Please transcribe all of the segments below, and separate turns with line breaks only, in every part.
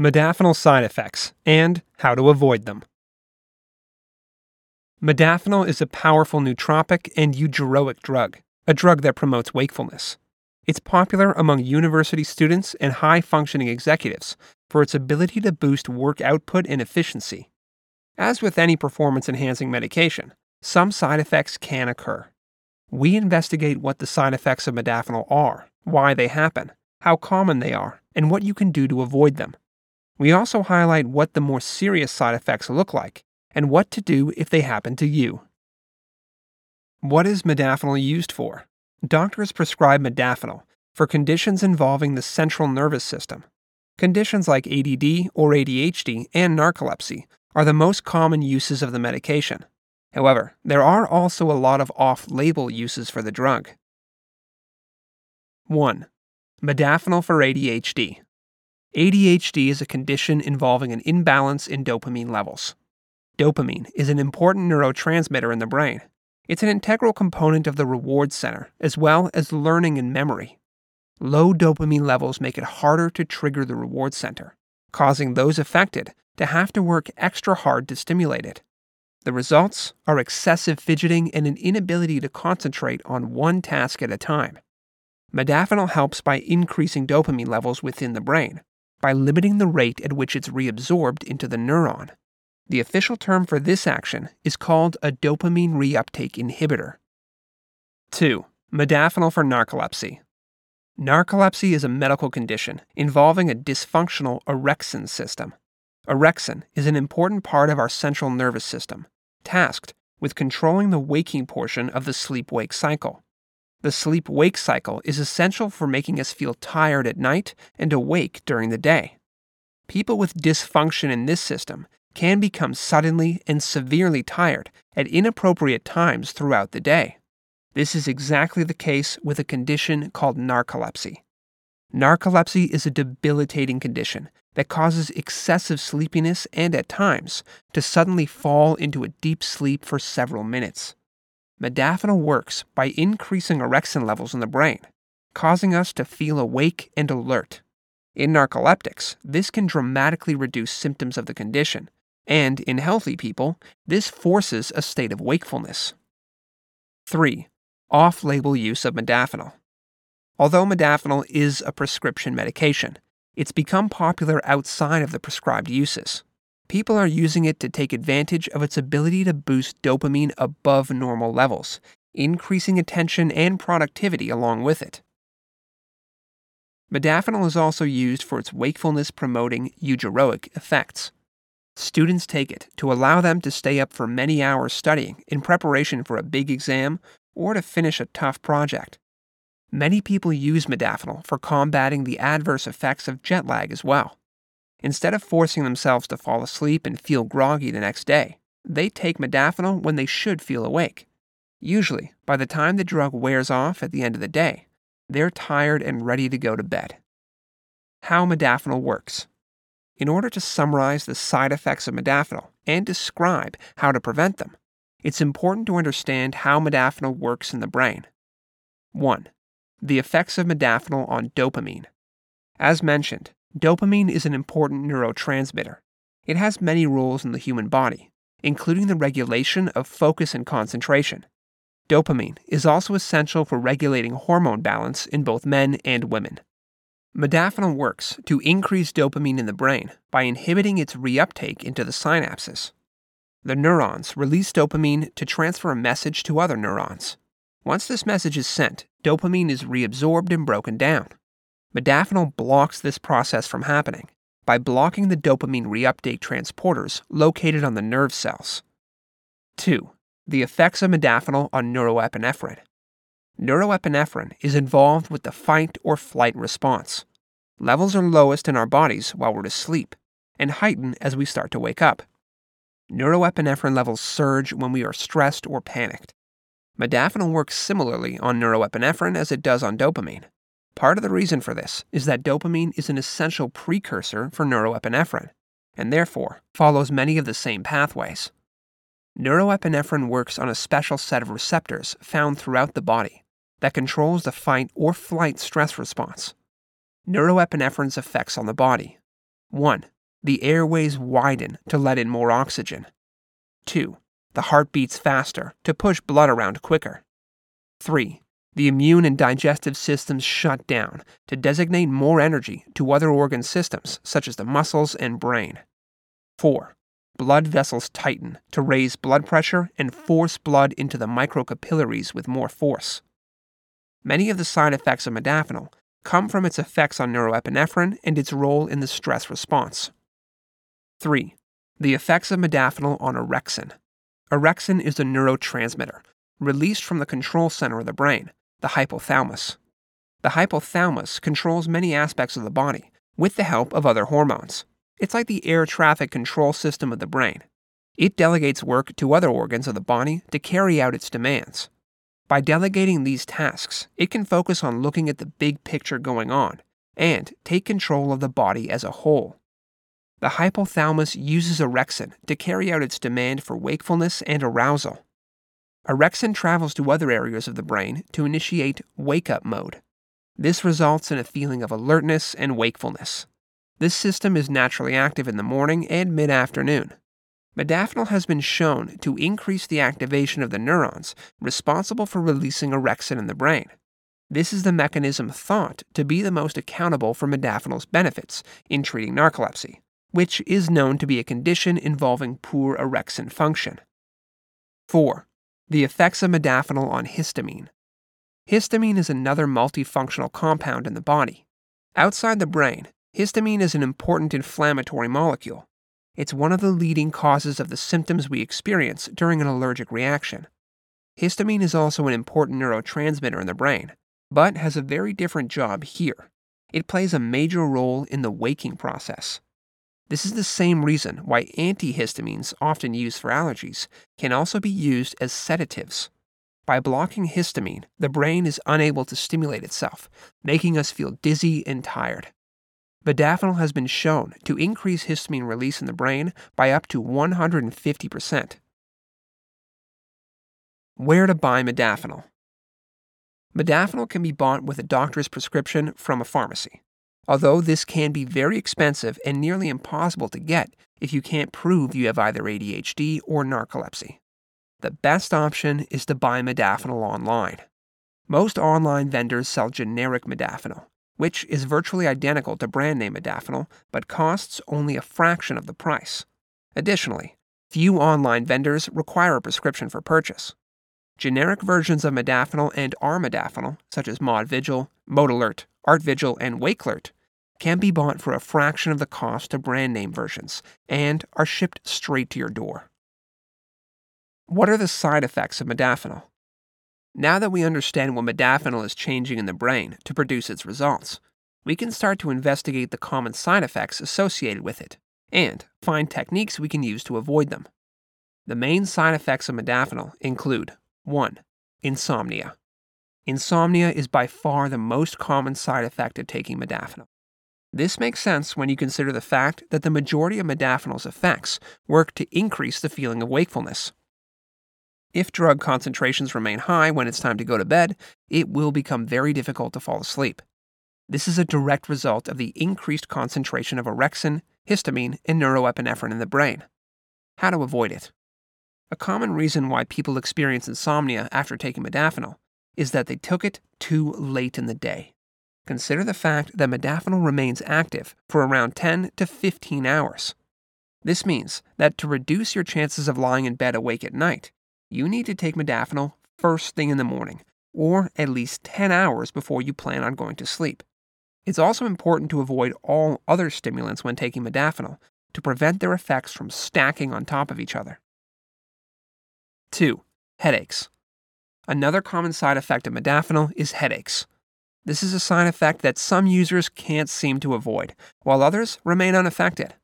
Modafinil side effects and how to avoid them. Modafinil is a powerful nootropic and eugeroic drug, a drug that promotes wakefulness. It's popular among university students and high functioning executives for its ability to boost work output and efficiency. As with any performance enhancing medication, some side effects can occur. We investigate what the side effects of modafinil are, why they happen, how common they are, and what you can do to avoid them. We also highlight what the more serious side effects look like and what to do if they happen to you. What is modafinil used for? Doctors prescribe modafinil for conditions involving the central nervous system. Conditions like ADD or ADHD and narcolepsy are the most common uses of the medication. However, there are also a lot of off label uses for the drug. 1. Modafinil for ADHD. ADHD is a condition involving an imbalance in dopamine levels. Dopamine is an important neurotransmitter in the brain. It's an integral component of the reward center, as well as learning and memory. Low dopamine levels make it harder to trigger the reward center, causing those affected to have to work extra hard to stimulate it. The results are excessive fidgeting and an inability to concentrate on one task at a time. Modafinil helps by increasing dopamine levels within the brain, by limiting the rate at which it's reabsorbed into the neuron. The official term for this action is called a dopamine reuptake inhibitor. 2. Modafinil for narcolepsy. Narcolepsy is a medical condition involving a dysfunctional orexin system. Orexin is an important part of our central nervous system, tasked with controlling the waking portion of the sleep wake cycle. The sleep wake cycle is essential for making us feel tired at night and awake during the day. People with dysfunction in this system can become suddenly and severely tired at inappropriate times throughout the day. This is exactly the case with a condition called narcolepsy. Narcolepsy is a debilitating condition that causes excessive sleepiness and, at times, to suddenly fall into a deep sleep for several minutes. Modafinil works by increasing orexin levels in the brain, causing us to feel awake and alert. In narcoleptics, this can dramatically reduce symptoms of the condition, and in healthy people, this forces a state of wakefulness. 3. Off label use of modafinil. Although modafinil is a prescription medication, it's become popular outside of the prescribed uses people are using it to take advantage of its ability to boost dopamine above normal levels, increasing attention and productivity along with it. Modafinil is also used for its wakefulness promoting eugeroic effects. Students take it to allow them to stay up for many hours studying in preparation for a big exam or to finish a tough project. Many people use modafinil for combating the adverse effects of jet lag as well. Instead of forcing themselves to fall asleep and feel groggy the next day, they take modafinil when they should feel awake. Usually, by the time the drug wears off at the end of the day, they're tired and ready to go to bed. How modafinil works. In order to summarize the side effects of modafinil and describe how to prevent them, it's important to understand how modafinil works in the brain. 1. The effects of modafinil on dopamine. As mentioned, Dopamine is an important neurotransmitter. It has many roles in the human body, including the regulation of focus and concentration. Dopamine is also essential for regulating hormone balance in both men and women. Modafinil works to increase dopamine in the brain by inhibiting its reuptake into the synapses. The neurons release dopamine to transfer a message to other neurons. Once this message is sent, dopamine is reabsorbed and broken down. Modafinil blocks this process from happening by blocking the dopamine reuptake transporters located on the nerve cells. 2. The effects of modafinil on neuroepinephrine. Neuroepinephrine is involved with the fight or flight response. Levels are lowest in our bodies while we're asleep and heighten as we start to wake up. Neuroepinephrine levels surge when we are stressed or panicked. Modafinil works similarly on neuroepinephrine as it does on dopamine. Part of the reason for this is that dopamine is an essential precursor for neuroepinephrine, and therefore follows many of the same pathways. Neuroepinephrine works on a special set of receptors found throughout the body that controls the fight or flight stress response. Neuroepinephrine's effects on the body. 1. The airways widen to let in more oxygen. 2. The heart beats faster to push blood around quicker. 3. The immune and digestive systems shut down to designate more energy to other organ systems, such as the muscles and brain. 4. Blood vessels tighten to raise blood pressure and force blood into the microcapillaries with more force. Many of the side effects of modafinil come from its effects on neuroepinephrine and its role in the stress response. 3. The effects of modafinil on orexin. Orexin is a neurotransmitter released from the control center of the brain, the hypothalamus. The hypothalamus controls many aspects of the body with the help of other hormones. It's like the air traffic control system of the brain. It delegates work to other organs of the body to carry out its demands. By delegating these tasks, it can focus on looking at the big picture going on and take control of the body as a whole. The hypothalamus uses orexin to carry out its demand for wakefulness and arousal. Orexin travels to other areas of the brain to initiate wake up mode. This results in a feeling of alertness and wakefulness. This system is naturally active in the morning and mid afternoon. Modafinil has been shown to increase the activation of the neurons responsible for releasing orexin in the brain. This is the mechanism thought to be the most accountable for modafinil's benefits in treating narcolepsy, which is known to be a condition involving poor orexin function. 4. The effects of modafinil on histamine. Histamine is another multifunctional compound in the body. Outside the brain, histamine is an important inflammatory molecule. It's one of the leading causes of the symptoms we experience during an allergic reaction. Histamine is also an important neurotransmitter in the brain, but has a very different job here. It plays a major role in the waking process. This is the same reason why antihistamines, often used for allergies, can also be used as sedatives. By blocking histamine, the brain is unable to stimulate itself, making us feel dizzy and tired. Modafinil has been shown to increase histamine release in the brain by up to 150%. Where to buy modafinil? Modafinil can be bought with a doctor's prescription from a pharmacy although this can be very expensive and nearly impossible to get if you can't prove you have either ADHD or narcolepsy. The best option is to buy modafinil online. Most online vendors sell generic modafinil, which is virtually identical to brand name modafinil but costs only a fraction of the price. Additionally, few online vendors require a prescription for purchase. Generic versions of modafinil and armodafinil, such as Modvigil, Modalert, Artvigil, and Wakelert, can be bought for a fraction of the cost of brand name versions and are shipped straight to your door. What are the side effects of modafinil? Now that we understand what modafinil is changing in the brain to produce its results, we can start to investigate the common side effects associated with it and find techniques we can use to avoid them. The main side effects of modafinil include 1. Insomnia. Insomnia is by far the most common side effect of taking modafinil. This makes sense when you consider the fact that the majority of modafinil's effects work to increase the feeling of wakefulness. If drug concentrations remain high when it's time to go to bed, it will become very difficult to fall asleep. This is a direct result of the increased concentration of orexin, histamine, and neuroepinephrine in the brain. How to avoid it? A common reason why people experience insomnia after taking modafinil is that they took it too late in the day. Consider the fact that modafinil remains active for around 10 to 15 hours. This means that to reduce your chances of lying in bed awake at night, you need to take modafinil first thing in the morning, or at least 10 hours before you plan on going to sleep. It's also important to avoid all other stimulants when taking modafinil to prevent their effects from stacking on top of each other. 2. Headaches. Another common side effect of modafinil is headaches. This is a side effect that some users can't seem to avoid, while others remain unaffected.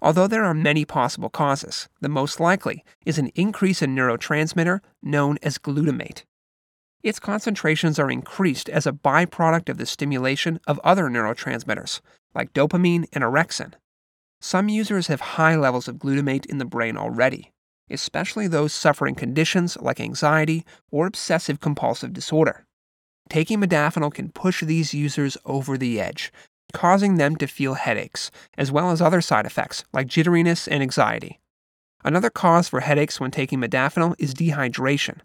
Although there are many possible causes, the most likely is an increase in neurotransmitter known as glutamate. Its concentrations are increased as a byproduct of the stimulation of other neurotransmitters, like dopamine and orexin. Some users have high levels of glutamate in the brain already, especially those suffering conditions like anxiety or obsessive compulsive disorder. Taking modafinil can push these users over the edge causing them to feel headaches, as well as other side effects like jitteriness and anxiety. Another cause for headaches when taking modafinil is dehydration.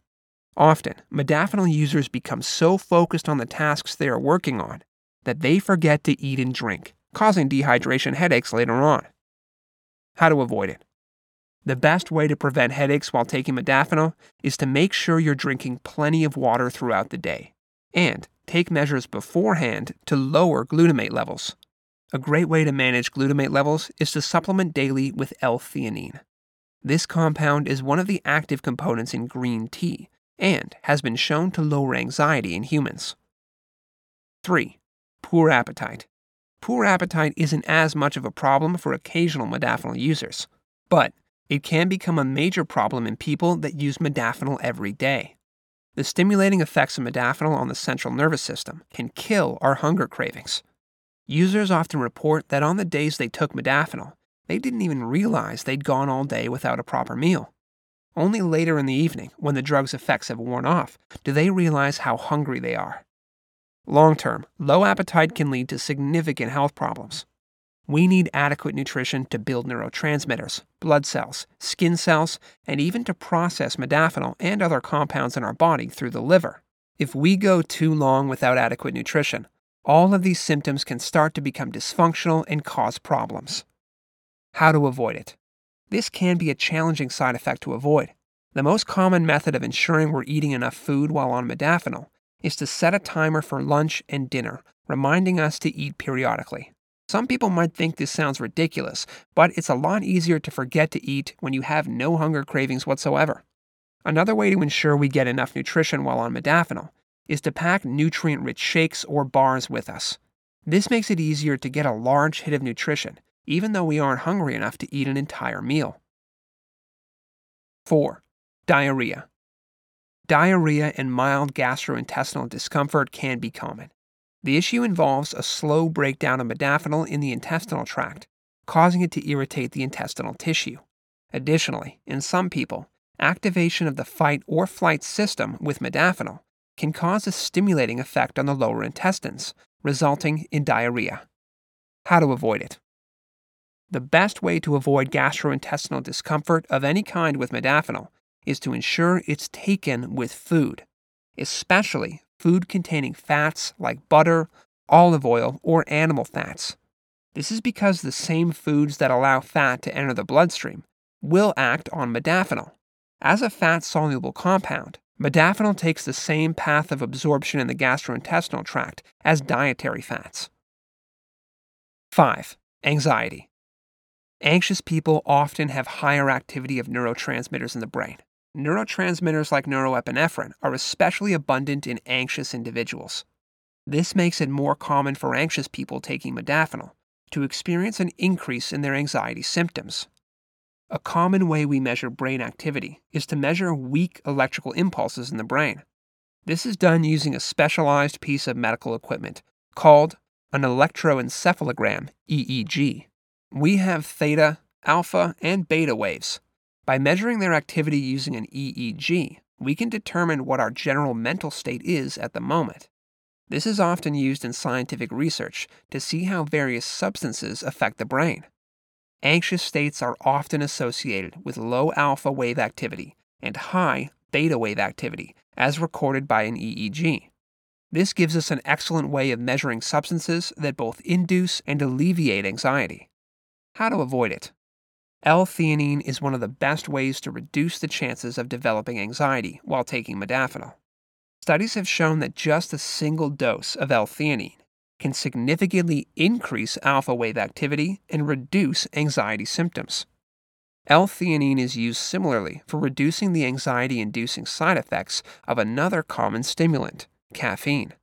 Often, modafinil users become so focused on the tasks they are working on that they forget to eat and drink, causing dehydration headaches later on. How to avoid it. The best way to prevent headaches while taking modafinil is to make sure you're drinking plenty of water throughout the day and take measures beforehand to lower glutamate levels. A great way to manage glutamate levels is to supplement daily with L-theanine. This compound is one of the active components in green tea and has been shown to lower anxiety in humans. 3. Poor appetite. Poor appetite isn't as much of a problem for occasional modafinil users, but it can become a major problem in people that use modafinil every day. The stimulating effects of modafinil on the central nervous system can kill our hunger cravings. Users often report that on the days they took modafinil, they didn't even realize they'd gone all day without a proper meal. Only later in the evening, when the drug's effects have worn off, do they realize how hungry they are. Long term, low appetite can lead to significant health problems. We need adequate nutrition to build neurotransmitters, blood cells, skin cells, and even to process modafinil and other compounds in our body through the liver. If we go too long without adequate nutrition, all of these symptoms can start to become dysfunctional and cause problems. How to avoid it? This can be a challenging side effect to avoid. The most common method of ensuring we're eating enough food while on modafinil is to set a timer for lunch and dinner, reminding us to eat periodically. Some people might think this sounds ridiculous, but it's a lot easier to forget to eat when you have no hunger cravings whatsoever. Another way to ensure we get enough nutrition while on modafinil is to pack nutrient rich shakes or bars with us. This makes it easier to get a large hit of nutrition, even though we aren't hungry enough to eat an entire meal. 4. Diarrhea. Diarrhea and mild gastrointestinal discomfort can be common. The issue involves a slow breakdown of modafinil in the intestinal tract, causing it to irritate the intestinal tissue. Additionally, in some people, activation of the fight or flight system with modafinil can cause a stimulating effect on the lower intestines, resulting in diarrhea. How to avoid it? The best way to avoid gastrointestinal discomfort of any kind with modafinil is to ensure it's taken with food, especially food containing fats like butter, olive oil, or animal fats. This is because the same foods that allow fat to enter the bloodstream will act on modafinil. As a fat soluble compound, modafinil takes the same path of absorption in the gastrointestinal tract as dietary fats. 5. Anxiety. Anxious people often have higher activity of neurotransmitters in the brain neurotransmitters like norepinephrine are especially abundant in anxious individuals. This makes it more common for anxious people taking modafinil to experience an increase in their anxiety symptoms. A common way we measure brain activity is to measure weak electrical impulses in the brain. This is done using a specialized piece of medical equipment called an electroencephalogram, EEG. We have theta, alpha, and beta waves by measuring their activity using an EEG, we can determine what our general mental state is at the moment. This is often used in scientific research to see how various substances affect the brain. Anxious states are often associated with low alpha wave activity and high beta wave activity, as recorded by an EEG. This gives us an excellent way of measuring substances that both induce and alleviate anxiety. How to avoid it? L-theanine is one of the best ways to reduce the chances of developing anxiety while taking modafinil. Studies have shown that just a single dose of L-theanine can significantly increase alpha wave activity and reduce anxiety symptoms. L-theanine is used similarly for reducing the anxiety-inducing side effects of another common stimulant, caffeine.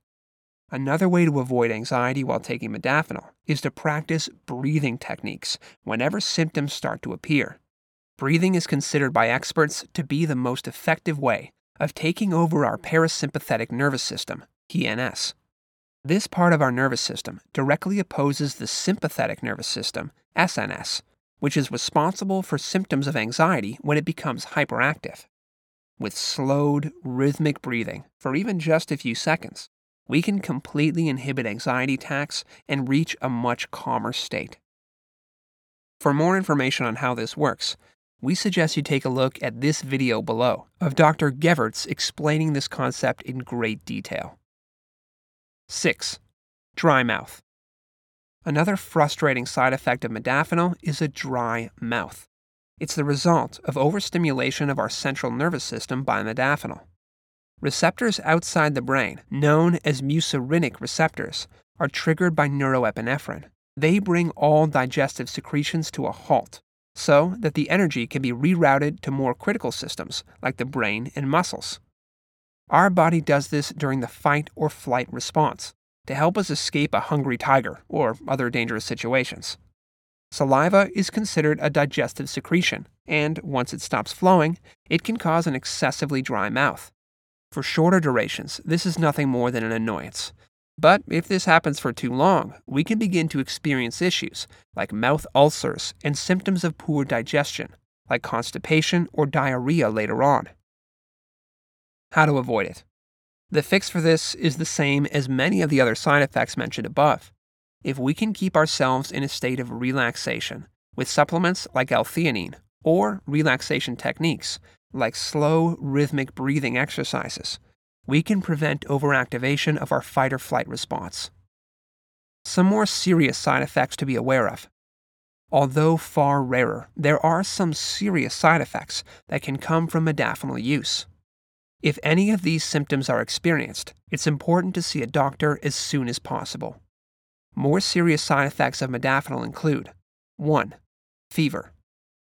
Another way to avoid anxiety while taking modafinil is to practice breathing techniques whenever symptoms start to appear. Breathing is considered by experts to be the most effective way of taking over our parasympathetic nervous system, PNS. This part of our nervous system directly opposes the sympathetic nervous system, SNS, which is responsible for symptoms of anxiety when it becomes hyperactive. With slowed, rhythmic breathing for even just a few seconds, we can completely inhibit anxiety attacks and reach a much calmer state. For more information on how this works, we suggest you take a look at this video below of Dr. Gevirtz explaining this concept in great detail. 6. Dry mouth. Another frustrating side effect of modafinil is a dry mouth. It's the result of overstimulation of our central nervous system by modafinil. Receptors outside the brain, known as muscarinic receptors, are triggered by neuroepinephrine. They bring all digestive secretions to a halt so that the energy can be rerouted to more critical systems like the brain and muscles. Our body does this during the fight or flight response to help us escape a hungry tiger or other dangerous situations. Saliva is considered a digestive secretion, and once it stops flowing, it can cause an excessively dry mouth. For shorter durations, this is nothing more than an annoyance. But if this happens for too long, we can begin to experience issues like mouth ulcers and symptoms of poor digestion, like constipation or diarrhea later on. How to avoid it? The fix for this is the same as many of the other side effects mentioned above. If we can keep ourselves in a state of relaxation with supplements like L-theanine or relaxation techniques like slow, rhythmic breathing exercises, we can prevent overactivation of our fight or flight response. Some more serious side effects to be aware of. Although far rarer, there are some serious side effects that can come from modafinil use. If any of these symptoms are experienced, it's important to see a doctor as soon as possible. More serious side effects of modafinil include 1. Fever.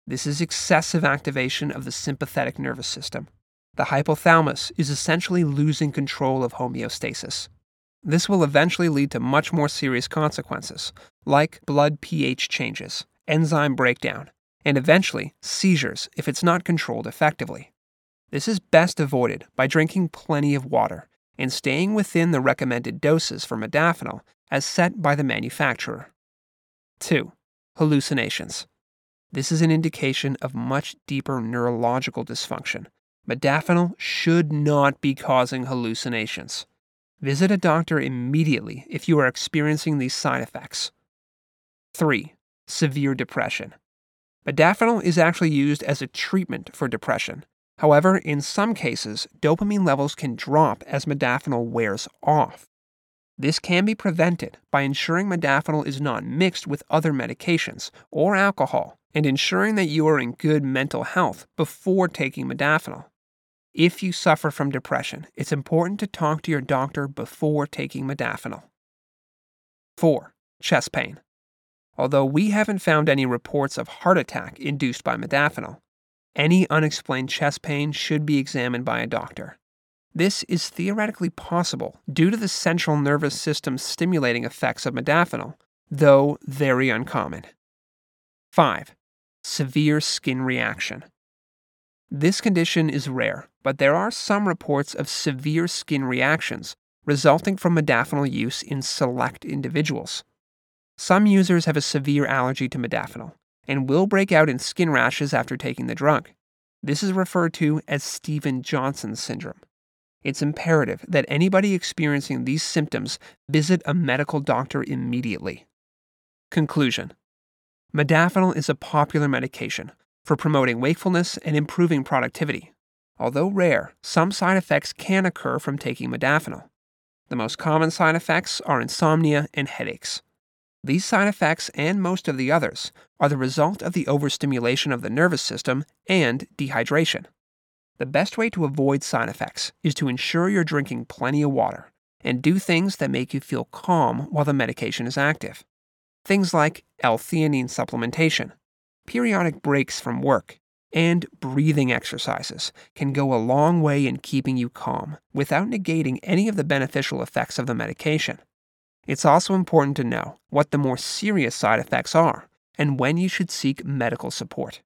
This is excessive activation of the sympathetic nervous system. The hypothalamus is essentially losing control of homeostasis. This will eventually lead to much more serious consequences, like blood pH changes, enzyme breakdown, and eventually seizures if it's not controlled effectively. This is best avoided by drinking plenty of water and staying within the recommended doses for modafinil as set by the manufacturer. 2. Hallucinations. This is an indication of much deeper neurological dysfunction. Modafinil should not be causing hallucinations. Visit a doctor immediately if you are experiencing these side effects. 3. Severe depression. Modafinil is actually used as a treatment for depression. However, in some cases, dopamine levels can drop as modafinil wears off. This can be prevented by ensuring modafinil is not mixed with other medications or alcohol and ensuring that you are in good mental health before taking modafinil. If you suffer from depression, it's important to talk to your doctor before taking modafinil. 4. Chest pain. Although we haven't found any reports of heart attack induced by modafinil, any unexplained chest pain should be examined by a doctor. This is theoretically possible due to the central nervous system stimulating effects of modafinil, though very uncommon. 5. Severe skin reaction. This condition is rare, but there are some reports of severe skin reactions resulting from modafinil use in select individuals. Some users have a severe allergy to modafinil and will break out in skin rashes after taking the drug. This is referred to as Stevens-Johnson syndrome. It's imperative that anybody experiencing these symptoms visit a medical doctor immediately. Conclusion Modafinil is a popular medication for promoting wakefulness and improving productivity. Although rare, some side effects can occur from taking modafinil. The most common side effects are insomnia and headaches. These side effects and most of the others are the result of the overstimulation of the nervous system and dehydration. The best way to avoid side effects is to ensure you're drinking plenty of water and do things that make you feel calm while the medication is active. Things like L-theanine supplementation, periodic breaks from work, and breathing exercises can go a long way in keeping you calm without negating any of the beneficial effects of the medication. It's also important to know what the more serious side effects are and when you should seek medical support.